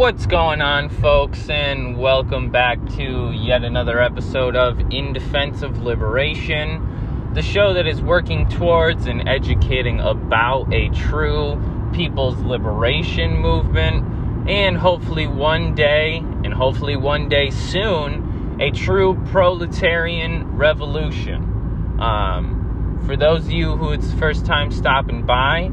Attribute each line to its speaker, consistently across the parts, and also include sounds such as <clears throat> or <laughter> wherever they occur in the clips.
Speaker 1: What's going on, folks, and welcome back to yet another episode of In Defense of Liberation, the show that is working towards and educating about a true people's liberation movement, and hopefully one day, and hopefully one day soon, a true proletarian revolution. Um, for those of you who it's first time stopping by,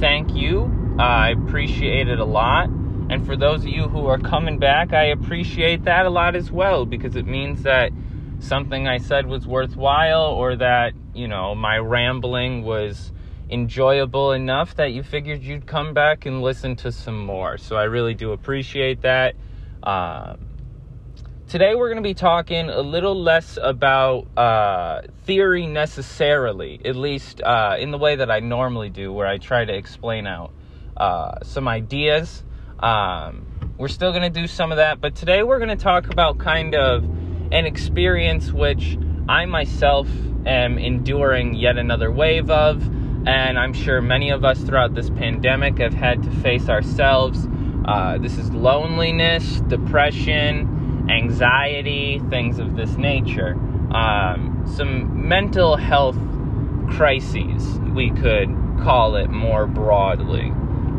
Speaker 1: thank you. I appreciate it a lot. And for those of you who are coming back, I appreciate that a lot as well because it means that something I said was worthwhile or that, you know, my rambling was enjoyable enough that you figured you'd come back and listen to some more. So I really do appreciate that. Um, today we're going to be talking a little less about uh, theory necessarily, at least uh, in the way that I normally do, where I try to explain out uh, some ideas um, we're still going to do some of that, but today we're going to talk about kind of an experience which I myself am enduring yet another wave of, and I'm sure many of us throughout this pandemic have had to face ourselves. Uh, this is loneliness, depression, anxiety, things of this nature. Um, some mental health crises, we could call it more broadly.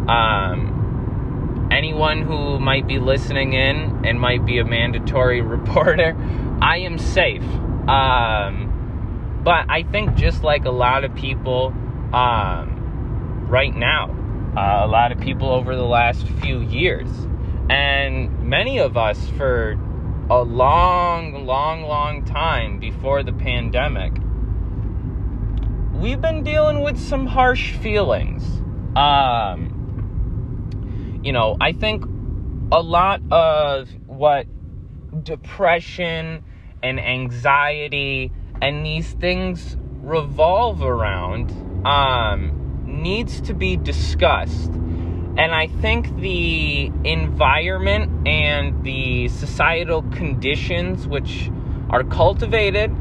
Speaker 1: Um, anyone who might be listening in and might be a mandatory <laughs> reporter, I am safe. Um, but I think just like a lot of people um, right now, uh, a lot of people over the last few years, and many of us for a long, long, long time before the pandemic, we've been dealing with some harsh feelings. Um, you know, I think a lot of what depression and anxiety and these things revolve around um, needs to be discussed. And I think the environment and the societal conditions which are cultivated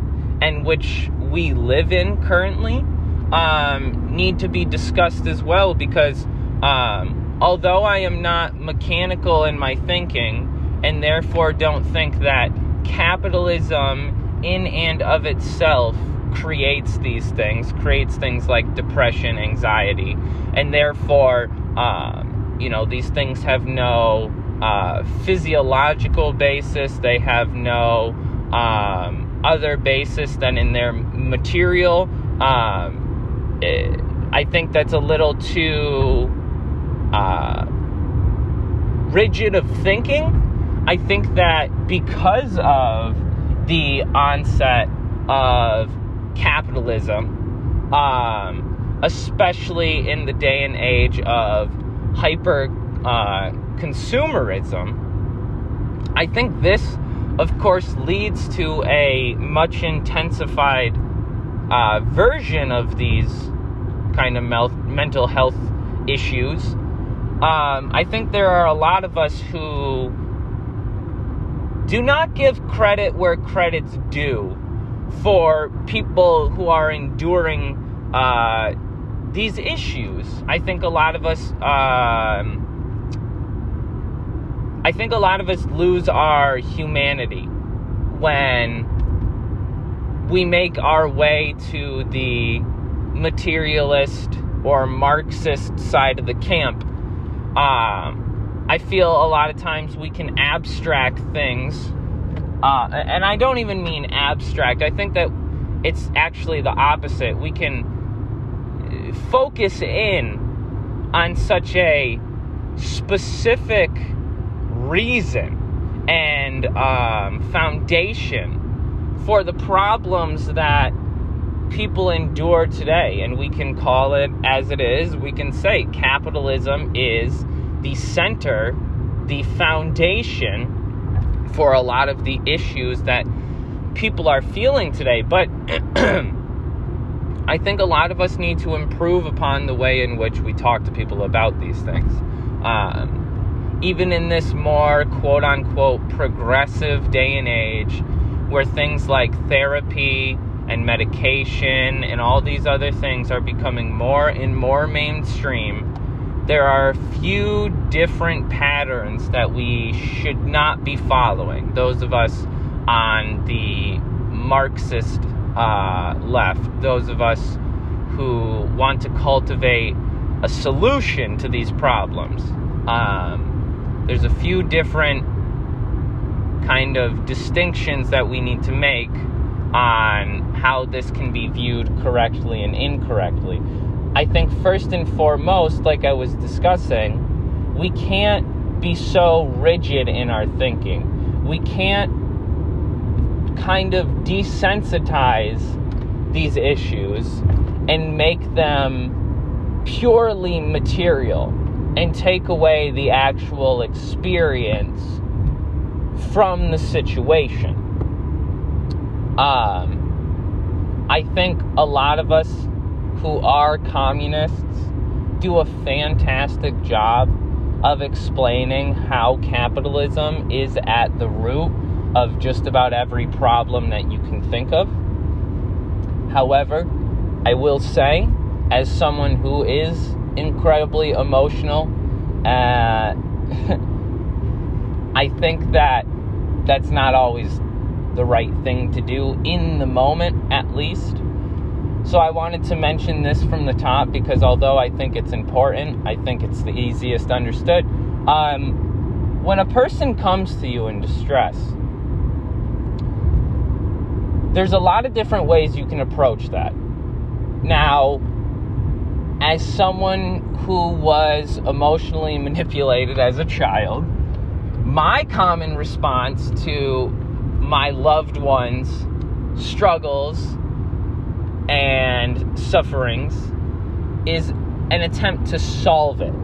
Speaker 1: and which we live in currently um, need to be discussed as well because um, although I am not mechanical in my thinking and therefore don't think that capitalism in and of itself creates these things, creates things like depression, anxiety, and therefore, um, you know, these things have no uh, physiological basis, they have no um, other basis than in their material. Um, it, eh, I think that's a little too uh, rigid of thinking. I think that because of the onset of capitalism, um, especially in the day and age of hyper uh, consumerism, I think this, of course, leads to a much intensified uh, version of these kind of mel- mental health issues um, I think there are a lot of us who do not give credit where credit's due for people who are enduring uh, these issues. I think a lot of us, um, I think a lot of us lose our humanity when we make our way to the materialist or Marxist side of the camp um, I feel a lot of times we can abstract things, uh, and I don't even mean abstract. I think that it's actually the opposite. We can uh, focus in on such a specific reason and um, foundation for the problems that people endure today. And we can call it as it is. We can say capitalism is the center, the foundation for a lot of the issues that people are feeling today. But <clears throat> I think a lot of us need to improve upon the way in which we talk to people about these things. Um, even in this more quote unquote progressive day and age where things like therapy, and medication and all these other things are becoming more and more mainstream, there are a few different patterns that we should not be following. Those of us on the Marxist uh, left, those of us who want to cultivate a solution to these problems. Um, there's a few different kind of distinctions that we need to make on how this can be viewed correctly and incorrectly. I think, first and foremost, like I was discussing, we can't be so rigid in our thinking. We can't kind of desensitize these issues and make them purely material and take away the actual experience from the situation. Um, I think a lot of us who are communists do a fantastic job of explaining how capitalism is at the root of just about every problem that you can think of. However, I will say, as someone who is incredibly emotional, uh, <laughs> I think that that's not always the right thing to do in the moment, at least. So I wanted to mention this from the top because although I think it's important, I think it's the easiest understood. Um, when a person comes to you in distress, there's a lot of different ways you can approach that. Now, as someone who was emotionally <laughs> manipulated as a child, my common response to my loved ones' struggles and sufferings is an attempt to solve it.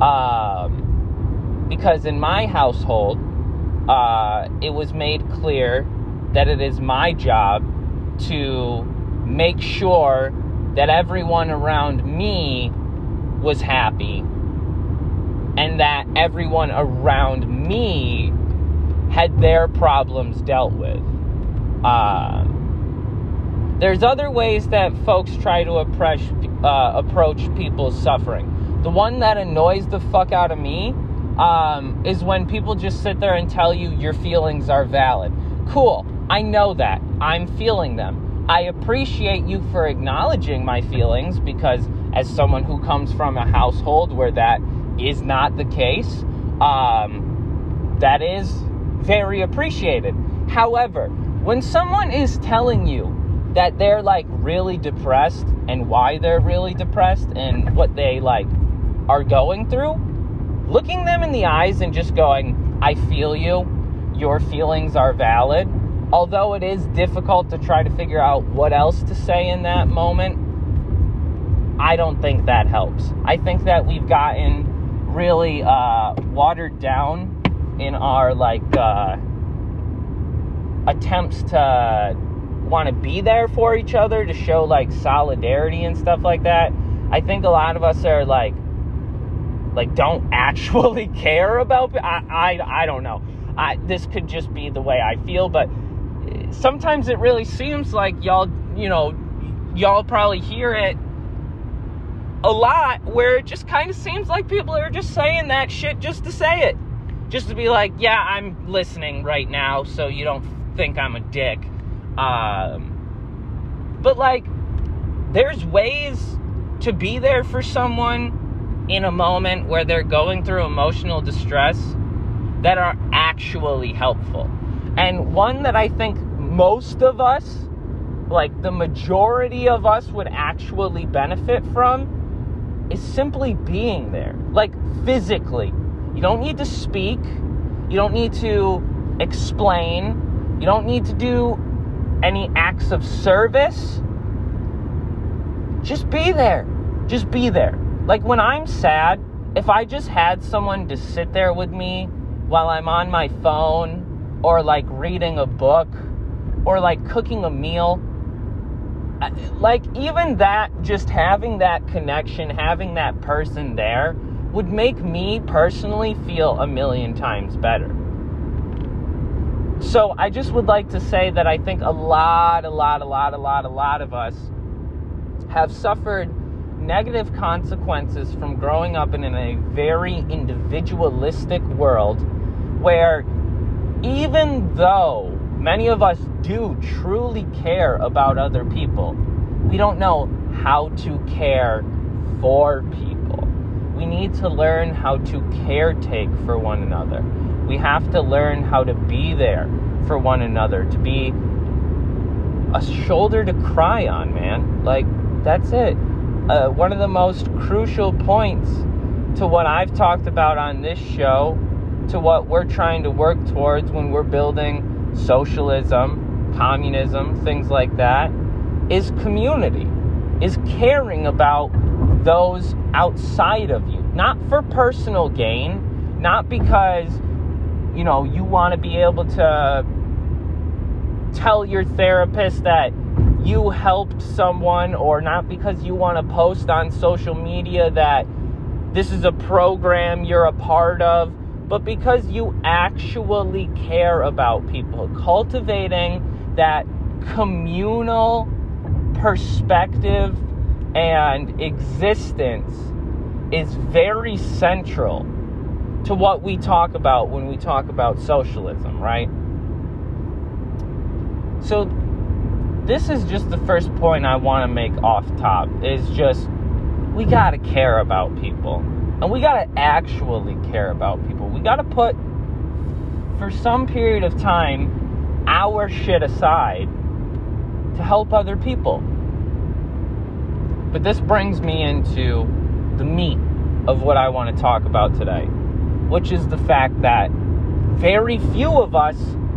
Speaker 1: Um, because in my household, uh, it was made clear that it is my job to make sure that everyone around me was happy and that everyone around me had their problems dealt with. Uh, there's other ways that folks try to approach, uh, approach people's suffering. The one that annoys the fuck out of me um, is when people just sit there and tell you your feelings are valid. Cool, I know that. I'm feeling them. I appreciate you for acknowledging my feelings because, as someone who comes from a household where that is not the case, um, that is very appreciated. However, when someone is telling you that they're like really depressed and why they're really depressed and what they like are going through, looking them in the eyes and just going, I feel you, your feelings are valid. Although it is difficult to try to figure out what else to say in that moment, I don't think that helps. I think that we've gotten really uh, watered down in our like uh, attempts to want to be there for each other to show like solidarity and stuff like that. I think a lot of us are like like don't <laughs> actually care about I I, I don't know. I, this could just be the way I feel, but sometimes it really seems like y'all, you know, y'all probably hear it a lot where it just kind of seems like people are just saying that shit just to say it. Just to be like, yeah, I'm listening right now, so you don't think I'm a dick. Um, but like, there's ways to be there for someone in a moment where they're going through emotional distress that are actually helpful. And one that I think most of us, like the majority of us, would actually benefit from is simply being there, like physically. You don't need to speak, you don't need to explain, you don't need to do any acts of service, just be there. Just be there. Like when I'm sad, if I just had someone to sit there with me while I'm on my phone or like reading a book or like cooking a meal, like even that, just having that connection, having that person there would make me personally feel a million times better. So I just would like to say that I think a lot, a lot, a lot, a lot, a lot of us have suffered negative consequences from growing up in a very individualistic world where even though many of us do truly care about other people, we don't know how to care for people. We need to learn how to caretake for one another. We have to learn how to be there for one another, to be a shoulder to cry on, man. Like, that's it. Uh, one of the most crucial points to what I've talked about on this show, to what we're trying to work towards when we're building socialism, communism, things like that, is community, is caring about those outside of you. Not for personal gain, not because, you know, you want to be able to tell your therapist that you helped someone or not because you want to post on social media that this is a program you're a part of, but because you actually care about people. Cultivating that communal perspective and existence is very central to what we talk about when we talk about socialism, right? So, this is just the first point I want to make off top is just we got to care about people. And we got to actually care about people. We got to put for some period of time our shit aside to help other people. But this brings me into the meat of what I want to talk about today, which is the fact that very few of us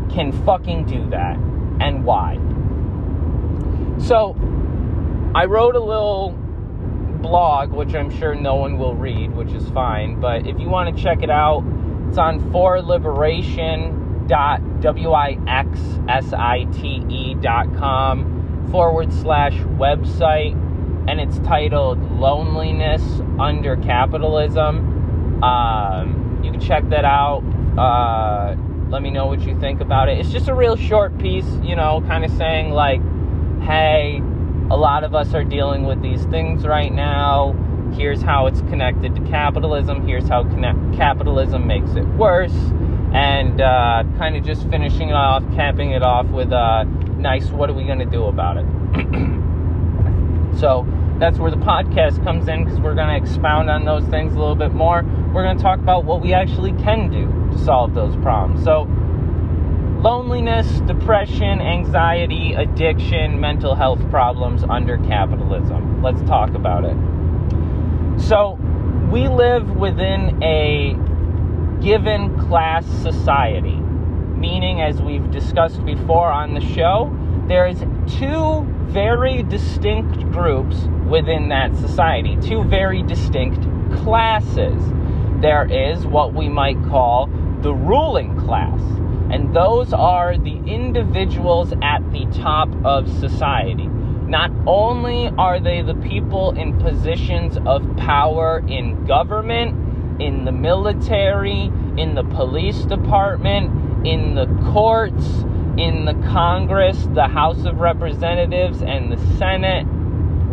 Speaker 1: can fucking do that. And why? So, I wrote a little blog, which I'm sure no one will read, which is fine. But if you want to check it out, it's on forliberation.wixsite.com forward slash website and it's titled Loneliness Under Capitalism. Um, you can check that out. Uh, let me know what you think about it. It's just a real short piece, you know, kind of saying, like, hey, a lot of us are dealing with these things right now. Here's how it's connected to capitalism. Here's how connect- capitalism makes it worse. And uh, kind of just finishing it off, capping it off with a nice, what are we going to do about it? <clears throat> so, that's where the podcast comes in because we're going to expound on those things a little bit more. We're going to talk about what we actually can do to solve those problems. So, loneliness, depression, anxiety, addiction, mental health problems under capitalism. Let's talk about it. So, we live within a given class society, meaning, as we've discussed before on the show, there's two very distinct groups within that society, two very distinct classes. There is what we might call the ruling class, and those are the individuals at the top of society. Not only are they the people in positions of power in government, in the military, in the police department, in the courts, in the Congress, the House of Representatives, and the Senate,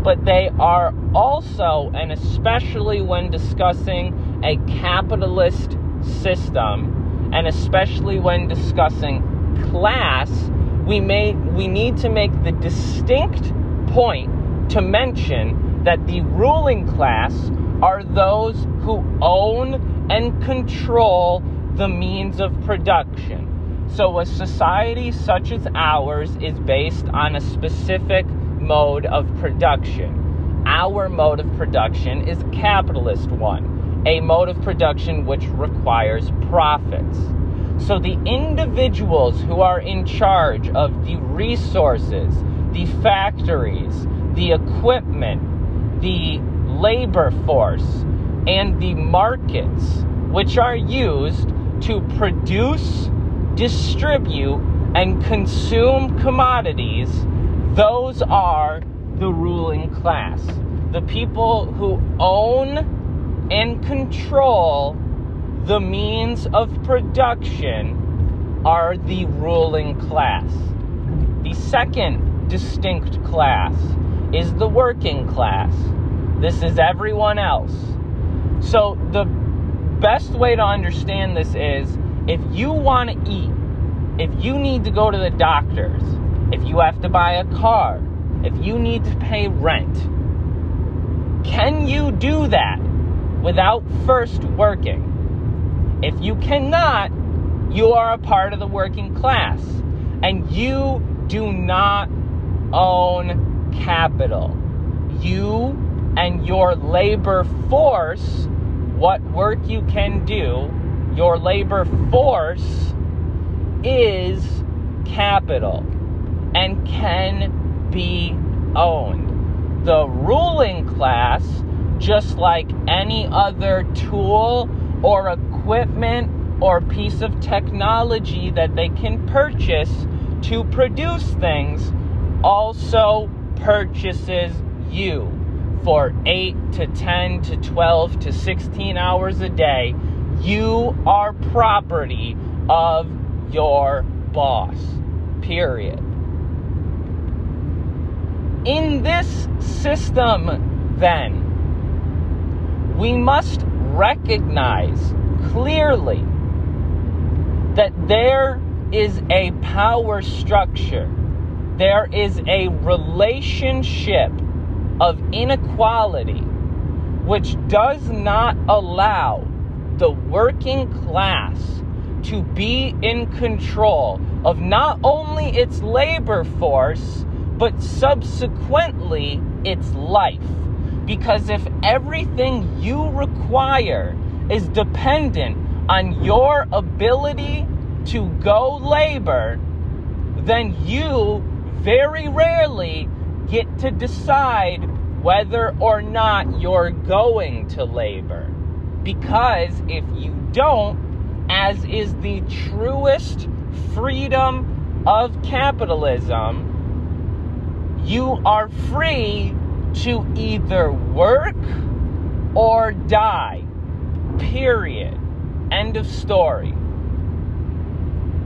Speaker 1: but they are also, and especially when discussing a capitalist system, and especially when discussing class, we may we need to make the distinct point to mention that the ruling class are those who own and control the means of production. So, a society such as ours is based on a specific mode of production. Our mode of production is a capitalist one, a mode of production which requires profits. So, the individuals who are in charge of the resources, the factories, the equipment, the labor force, and the markets which are used to produce distribute, and consume commodities, those are the ruling class. The people who own and control the means of production are the ruling class. The second distinct class is the working class. This is everyone else. So, the best way to understand this is if you want to eat, if you need to go to the doctors, if you have to buy a car, if you need to pay rent, can you do that without first working? If you cannot, you are a part of the working class and you do not own capital. You and your labor force, what work you can do, your labor force is capital and can be owned. The ruling class, just like any other tool or equipment or piece of technology that they can purchase to produce things, also purchases you for 8 to 10 to 12 to 16 hours a day. You are property of your boss. Period. In this system, then, we must recognize clearly that there is a power structure, there is a relationship of inequality which does not allow the working class to be in control of not only its labor force, but subsequently its life. Because if everything you require is dependent on your ability to go labor, then you very rarely get to decide whether or not you're going to labor. Because if you don't, as is the truest freedom of capitalism, you are free to either work or die. Period. End of story.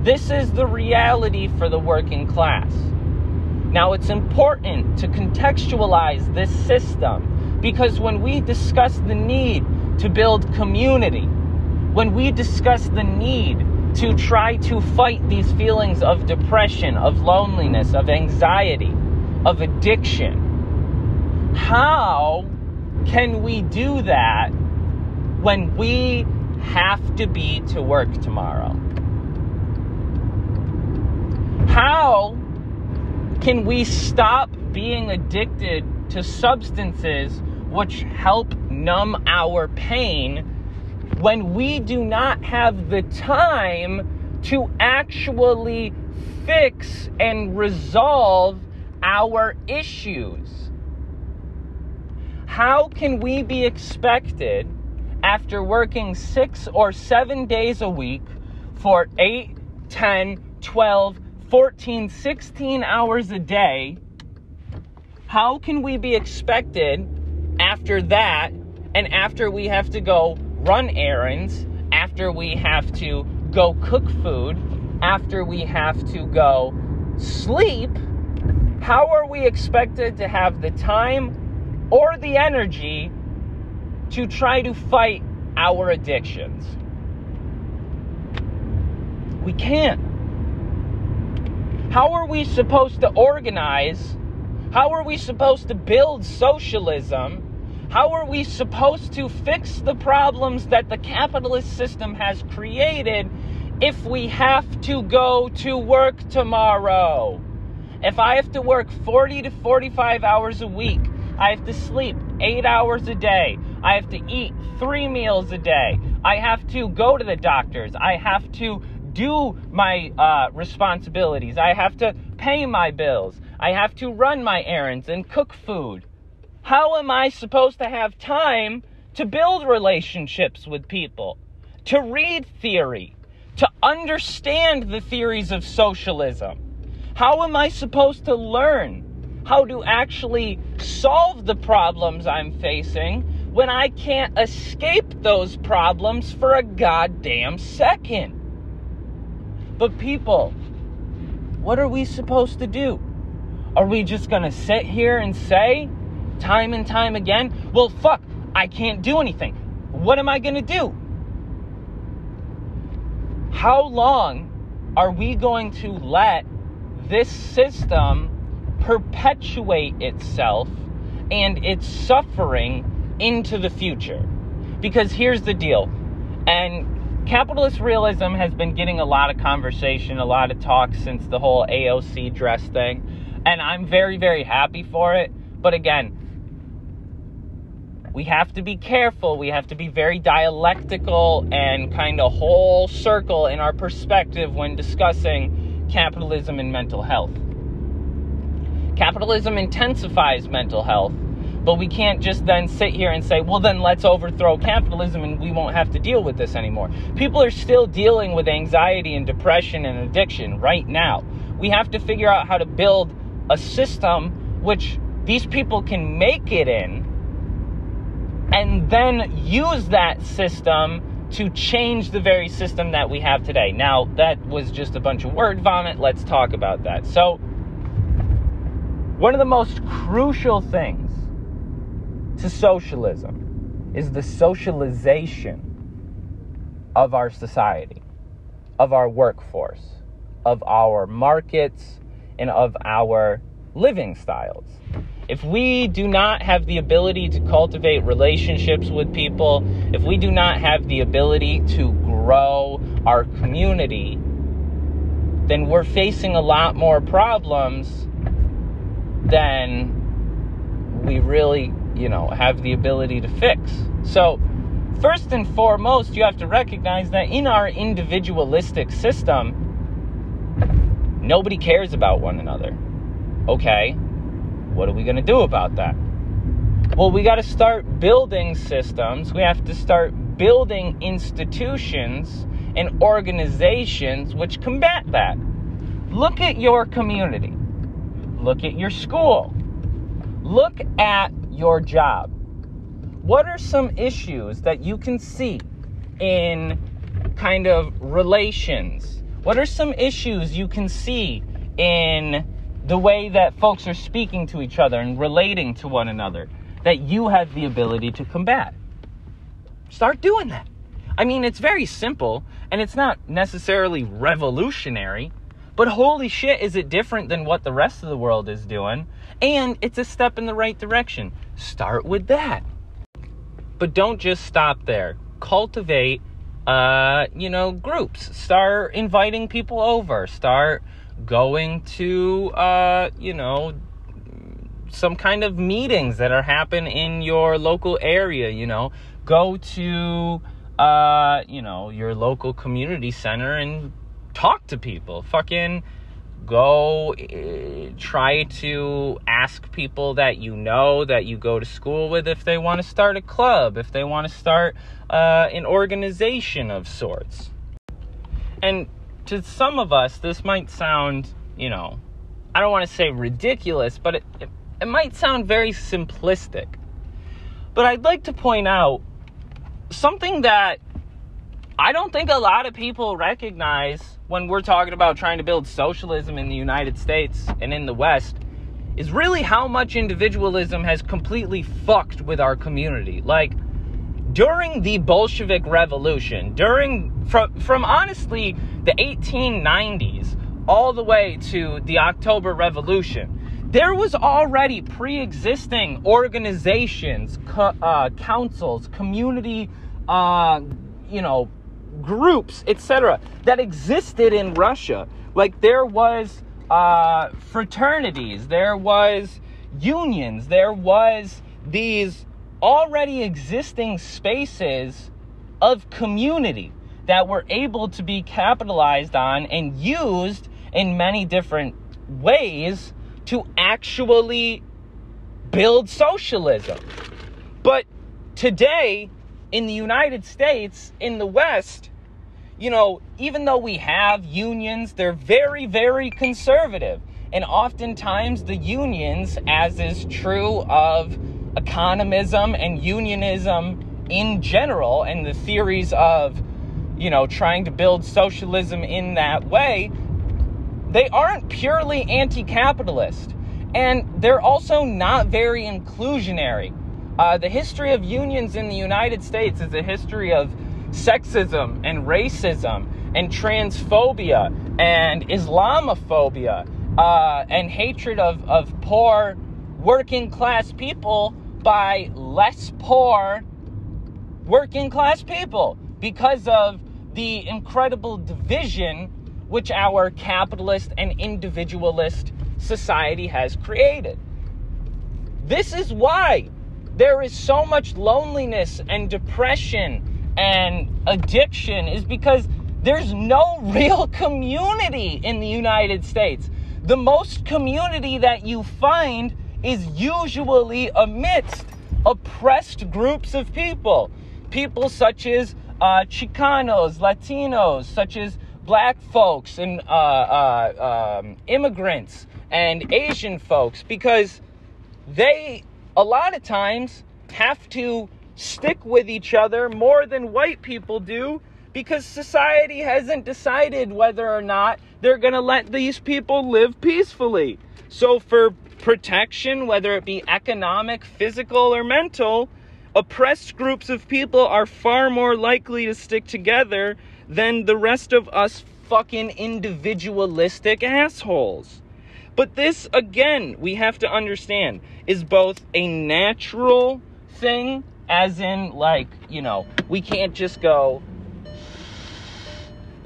Speaker 1: This is the reality for the working class. Now, it's important to contextualize this system because when we discuss the need to build community, when we discuss the need to try to fight these feelings of depression, of loneliness, of anxiety, of addiction, how can we do that when we have to be to work tomorrow? How can we stop being addicted to substances which help numb our pain when we do not have the time to actually fix and resolve our issues? How can we be expected after working six or seven days a week for 8, 10, 12, 14, 16 hours a day? How can we be expected after that and after we have to go run errands, after we have to go cook food, after we have to go sleep? How are we expected to have the time or the energy to try to fight our addictions. We can't. How are we supposed to organize? How are we supposed to build socialism? How are we supposed to fix the problems that the capitalist system has created if we have to go to work tomorrow? If I have to work 40 to 45 hours a week, I have to sleep eight hours a day. I have to eat three meals a day. I have to go to the doctors. I have to do my uh, responsibilities. I have to pay my bills. I have to run my errands and cook food. How am I supposed to have time to build relationships with people, to read theory, to understand the theories of socialism? How am I supposed to learn how to actually solve the problems I'm facing when I can't escape those problems for a goddamn second. But people, what are we supposed to do? Are we just to sit here and say time and time again, well, fuck, I can't do anything. What am I going to do? How long are we going to let this system perpetuate itself and its suffering into the future? Because here's the deal, and capitalist realism has been getting a lot of conversation, a lot of talk since the whole AOC dress thing, and I'm very, very happy for it. But again, we have to be careful. We have to be very dialectical and kind of whole circle in our perspective when discussing capitalism and mental health. Capitalism intensifies mental health, but we can't just then sit here and say, well, then let's overthrow capitalism and we won't have to deal with this anymore. People are still dealing with anxiety and depression and addiction right now. We have to figure out how to build a system which these people can make it in and then use that system to change the very system that we have today. Now, that was just a bunch of word vomit. Let's talk about that. So, one of the most crucial things to socialism is the socialization of our society, of our workforce, of our markets, and of our living styles if we do not have the ability to cultivate relationships with people, if we do not have the ability to grow our community, then we're facing a lot more problems than we really, you know, have the ability to fix. So, first and foremost, you have to recognize that in our individualistic system, nobody cares about one another. Okay? What are we going to do about that? Well, we got to start building systems. We have to start building institutions and organizations which combat that. Look at your community. Look at your school. Look at your job. What are some issues that you can see in kind of relations? What are some issues you can see in the way that folks are speaking to each other and relating to one another that you have the ability to combat. Start doing that. I mean, it's very simple and it's not necessarily revolutionary, but holy shit, is it different than what the rest of the world is doing? And it's a step in the right direction. Start with that. But don't just stop there. Cultivate, uh, you know, groups. Start inviting people over. Start going to, uh, you know, some kind of meetings that are happen in your local area, you know, go to, uh, you know, your local community center and talk to people. Fucking go uh, try to ask people that you know that you go to school with if they want to start a club if they want to start uh, an organization of sorts and to some of us, this might sound, you know, I don't want to say ridiculous, but it, it, it might sound very simplistic. But I'd like to point out something that I don't think a lot of people recognize when we're talking about trying to build socialism in the United States and in the West is really how much individualism has completely fucked with our community. Like, during the Bolshevik Revolution, during from from honestly the 1890s all the way to the October Revolution, there was already pre-existing organizations, co- uh, councils, community, uh, you know, groups, etc., that existed in Russia. Like there was uh, fraternities, there was unions, there was these already existing spaces of community that were able to be capitalized on and used in many different ways to actually build socialism. But today, in the United States, in the West, you know, even though we have unions, they're very, very conservative. And oftentimes, the unions, as is true of economism and unionism in general and the theories of, you know, trying to build socialism in that way, they aren't purely anti capitalist. and they're also not very inclusionary. Uh, the history of unions in the United States is a history of sexism and racism and transphobia and Islamophobia uh, and hatred of, of poor working class people by less poor working class people because of the incredible division which our capitalist and individualist society has created. This is why there is so much loneliness and depression and addiction is because there's no <laughs> real community in the United States. The most community that you find is usually amidst oppressed groups of people. People such as uh, Chicanos, Latinos, such as black folks and uh, uh, um, immigrants and Asian folks, because they, a lot of times, have to stick with each other more than white people do because society hasn't decided whether or not they're going to let these people live peacefully. So, for protection, whether it be economic, physical, or mental, oppressed groups of people are far more likely to stick together than the rest of us fucking individualistic assholes. But this, again, we have to understand, is both a natural thing, as in, like, you know, we can't just go,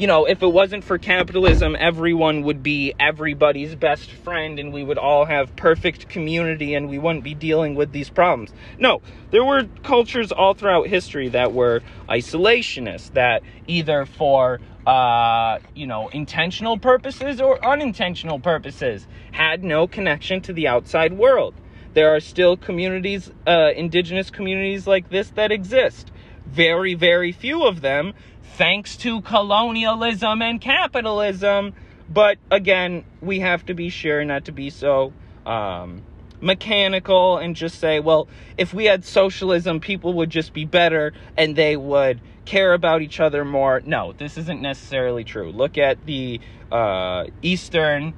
Speaker 1: you know, if it wasn't for capitalism, everyone would be everybody's best friend and we would all have perfect community and we wouldn't be dealing with these problems. No, there were cultures all throughout history that were isolationist, that either for uh, you know, intentional purposes or unintentional purposes had no connection to the outside world. There are still communities, uh, indigenous communities like this that exist. Very, very few of them thanks to colonialism and capitalism. But again, we have to be sure not to be so um, mechanical and just say, well, if we had socialism, people would just be better and they would care about each other more. No, this isn't necessarily true. Look at the uh, Eastern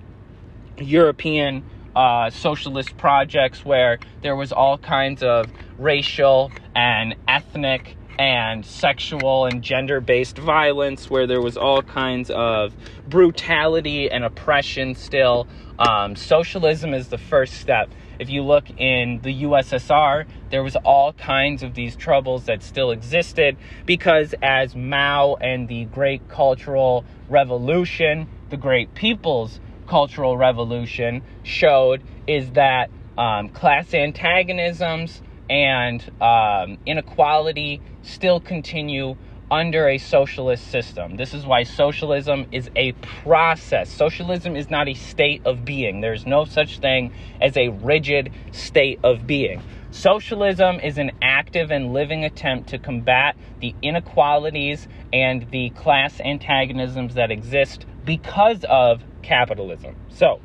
Speaker 1: European uh, socialist projects where there was all kinds of racial and ethnic and sexual and gender based violence, where there was all kinds of brutality and oppression still. Um, socialism is the first step. If you look in the USSR, there was all kinds of these troubles that still existed because as Mao and the Great Cultural Revolution, the Great People's Cultural Revolution showed is that um, class antagonisms and um, inequality still continue under a socialist system. This is why socialism is a process. Socialism is not a state of being. There's no such thing as a rigid state of being. Socialism is an active and living attempt to combat the inequalities and the class antagonisms that exist because of capitalism. So,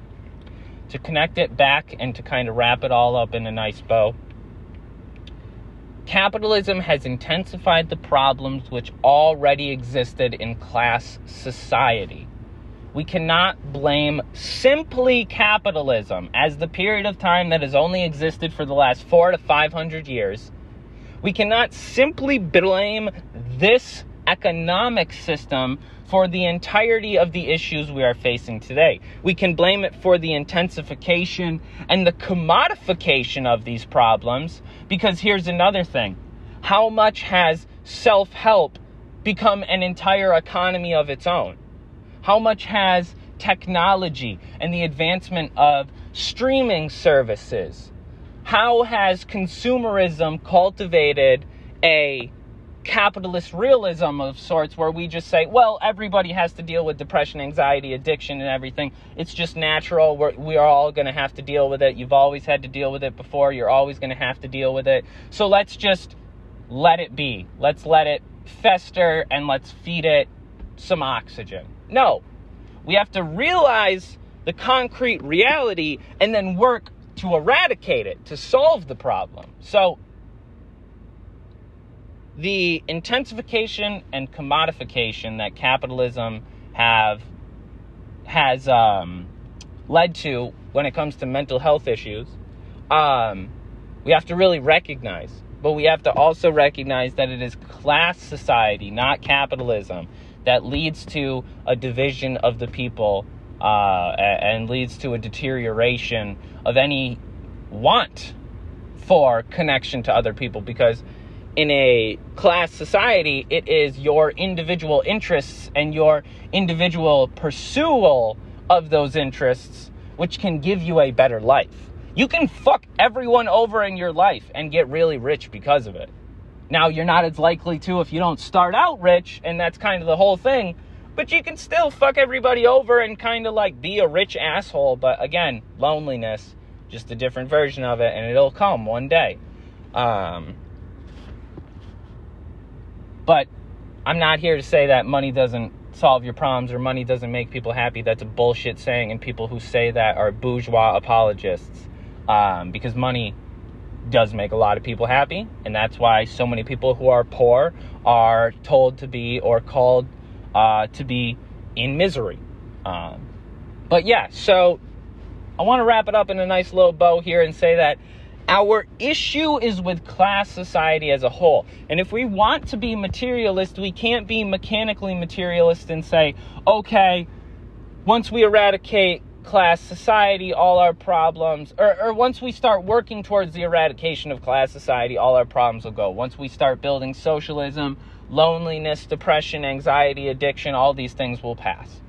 Speaker 1: to connect it back and to kind of wrap it all up in a nice bow, Capitalism has intensified the problems which already existed in class society. We cannot blame simply capitalism as the period of time that has only existed for the last four to five hundred years. We cannot simply blame this economic system for the entirety of the issues we are facing today. We can blame it for the intensification and the commodification of these problems because here's another thing how much has self help become an entire economy of its own? How much has technology and the advancement of streaming services? How has consumerism cultivated a capitalist realism of sorts where we just say, well, everybody has to deal with depression, anxiety, addiction, and everything. It's just natural. We're, we are all going to have to deal with it. You've always had to deal with it before. You're always going to have to deal with it. So let's just let it be. Let's let it fester and let's feed it some oxygen. No, we have to realize the concrete reality and then work to eradicate it, to solve the problem. So, the intensification and commodification that capitalism have has um, led to when it comes to mental health issues, um, we have to really recognize. But we have to also recognize that it is class society, not capitalism, that leads to a division of the people uh, and leads to a deterioration of any want for connection to other people because in a class society, it is your individual interests and your individual pursual of those interests which can give you a better life. You can fuck everyone over in your life and get really rich because of it. Now, you're not as likely to if you don't start out rich, and that's kind of the whole thing, but you can still fuck everybody over and kind of like be a rich asshole. But again, loneliness, just a different version of it, and it'll come one day. Um, but I'm not here to say that money doesn't solve your problems or money doesn't make people happy. That's a bullshit saying, and people who say that are bourgeois apologists um, because money does make a lot of people happy, and that's why so many people who are poor are told to be or called uh, to be in misery. Um, but yeah, so I want to wrap it up in a nice little bow here and say that our issue is with class society as a whole. And if we want to be materialist, we can't be mechanically materialist and say, okay, once we eradicate class society, all our problems, or, or once we start working towards the eradication of class society, all our problems will go. Once we start building socialism, loneliness, depression, anxiety, addiction, all these things will pass.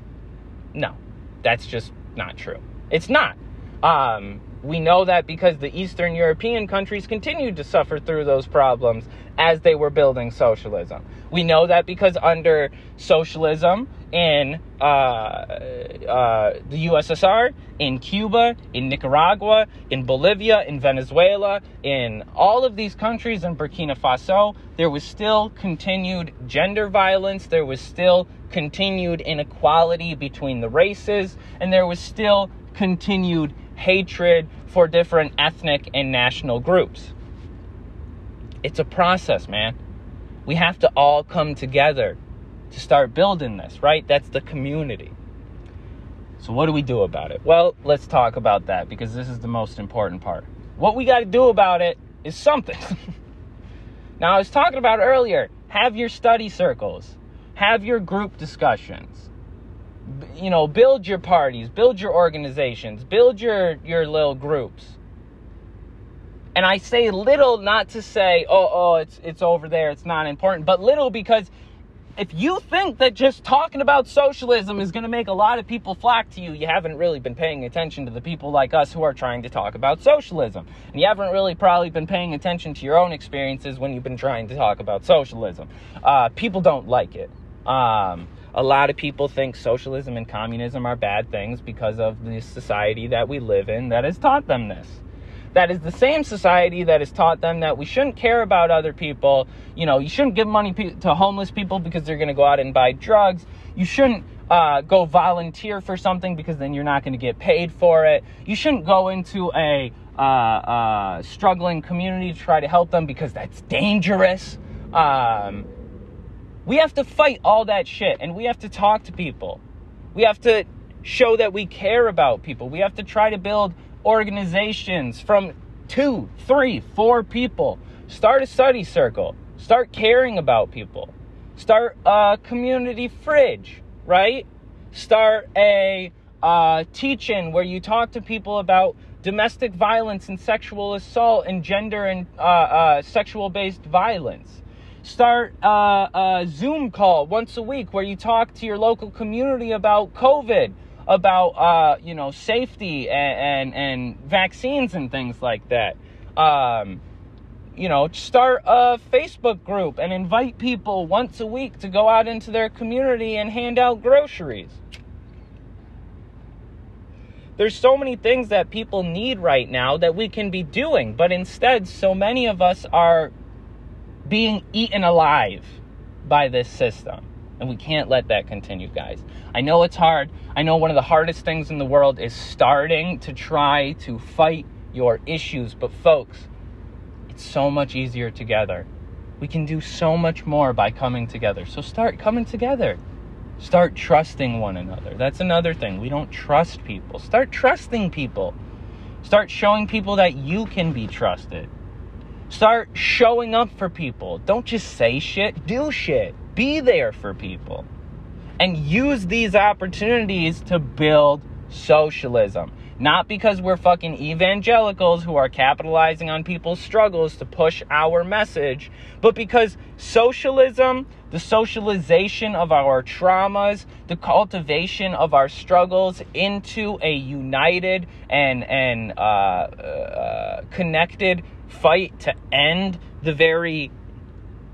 Speaker 1: No, that's just not true. It's not. Um, we know that because the Eastern European countries continued to suffer through those problems as they were building socialism. We know that because under socialism in uh, uh, the USSR, in Cuba, in Nicaragua, in Bolivia, in Venezuela, in all of these countries, in Burkina Faso, there was still continued gender violence, there was still continued inequality between the races, and there was still continued hatred for different ethnic and national groups. It's a process, man. We have to all come together to start building this, right? That's the community. So, what do we do about it? Well, let's talk about that because this is the most important part. What we got to do about it is something. <laughs> now, I was talking about earlier have your study circles, have your group discussions, you know, build your parties, build your organizations, build your your little groups. And I say little not to say, oh, oh, it's it's over there, it's not important, but little because if you think that just talking about socialism is going to make a lot of people flock to you, you haven't really been paying attention to the people like us who are trying to talk about socialism. And you haven't really probably been paying attention to your own experiences when you've been trying to talk about socialism. Uh, people don't like it. Um, a lot of people think socialism and communism are bad things because of the society that we live in that has taught them this. That is the same society that has taught them that we shouldn't care about other people. You know, you shouldn't give money to homeless people because they're going to go out and buy drugs. You shouldn't uh, go volunteer for something because then you're not going to get paid for it. You shouldn't go into a uh, uh, struggling community to try to help them because that's dangerous. Um, we have to fight all that shit and we have to talk to people. We have to show that we care about people. We have to try to build organizations from two, three, four people. Start a study circle. Start caring about people. Start a community fridge, right? Start a uh, teaching where you talk to people about domestic violence and sexual assault and gender and uh, uh, sexual based violence start a, a Zoom call once a week where you talk to your local community about COVID, about uh, you know safety and, and, and vaccines and things like that. Um, you know, start a Facebook group and invite people once a week to go out into their community and hand out groceries. There's so many things that people need right now that we can be doing, but instead, so many of us are being eaten alive by this system. And we can't let that continue, guys. I know it's hard. I know one of the hardest things in the world is starting to try to fight your issues. But, folks, it's so much easier together. We can do so much more by coming together. So, start coming together. Start trusting one another. That's another thing. We don't trust people. Start trusting people. Start showing people that you can be trusted. Start showing up for people. Don't just say shit, do shit. Be there for people. And use these opportunities to build socialism. Not because we're fucking evangelicals who are capitalizing on people's struggles to push our message, but because socialism, the socialization of our traumas, the cultivation of our struggles into a united and and uh, uh, connected fight to end the very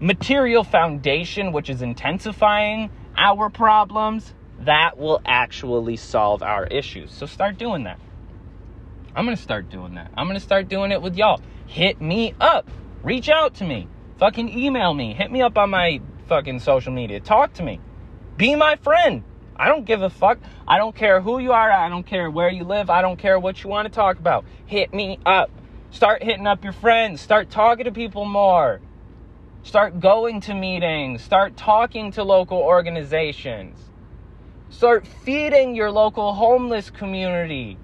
Speaker 1: material foundation which is intensifying our problems, that will actually solve our issues. So start doing that. I'm gonna start doing that. I'm gonna start doing it with y'all. Hit me up. Reach out to me. Fucking email me. Hit me up on my fucking social media. Talk to me. Be my friend. I don't give a fuck. I don't care who you are. I don't care where you live. I don't care what you want to talk about. Hit me up. Start hitting up your friends. Start talking to people more. Start going to meetings. Start talking to local organizations. Start feeding your local homeless community.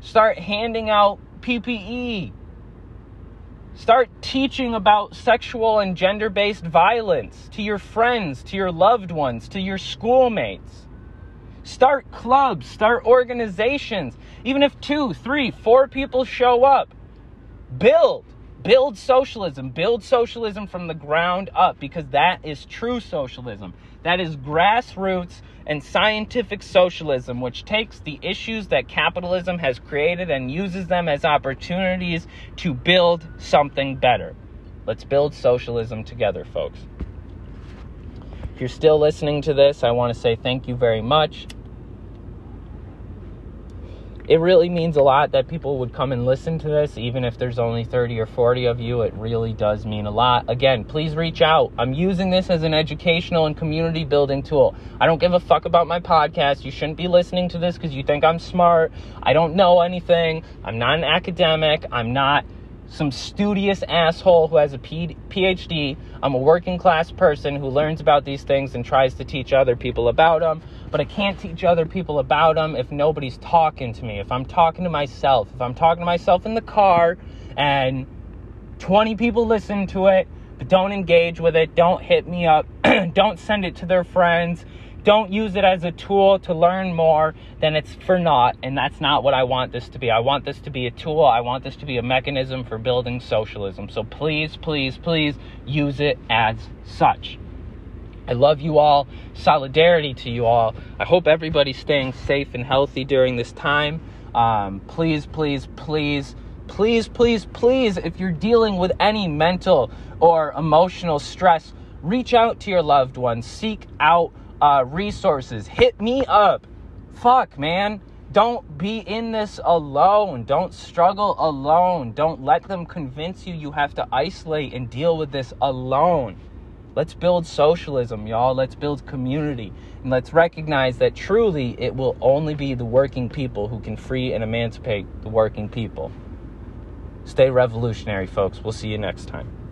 Speaker 1: Start handing out PPE. Start teaching about sexual and gender based violence to your friends, to your loved ones, to your schoolmates. Start clubs, start organizations. Even if two, three, four people show up, build. Build socialism. Build socialism from the ground up because that is true socialism. That is grassroots and scientific socialism, which takes the issues that capitalism has created and uses them as opportunities to build something better. Let's build socialism together, folks. If you're still listening to this, I want to say thank you very much it really means a lot that people would come and listen to this, even if there's only 30 or 40 of you. It really does mean a lot. Again, please reach out. I'm using this as an educational and community building tool. I don't give a fuck about my podcast. You shouldn't be listening to this because you think I'm smart. I don't know anything. I'm not an academic. I'm not some studious asshole who has a PhD. I'm a working class person who learns about these things and tries to teach other people about them. But I can't teach other people about them if nobody's talking to me. If I'm talking to myself, if I'm talking to myself in the car and 20 people listen to it, but don't engage with it, don't hit me up, <clears throat> don't send it to their friends don't use it as a tool to learn more, then it's for naught. And that's not what I want this to be. I want this to be a tool. I want this to be a mechanism for building socialism. So please, please, please use it as such. I love you all. Solidarity to you all. I hope everybody's staying safe and healthy during this time. Um, please, please, please, please, please, please, if you're dealing with any mental or emotional stress, reach out to your loved ones. Seek out uh, resources. Hit me up. Fuck, man. Don't be in this alone. Don't struggle alone. Don't let them convince you you have to isolate and deal with this alone. Let's build socialism, y'all. Let's build community. And let's recognize that truly it will only be the working people who can free and emancipate the working people. Stay revolutionary, folks. We'll see you next time.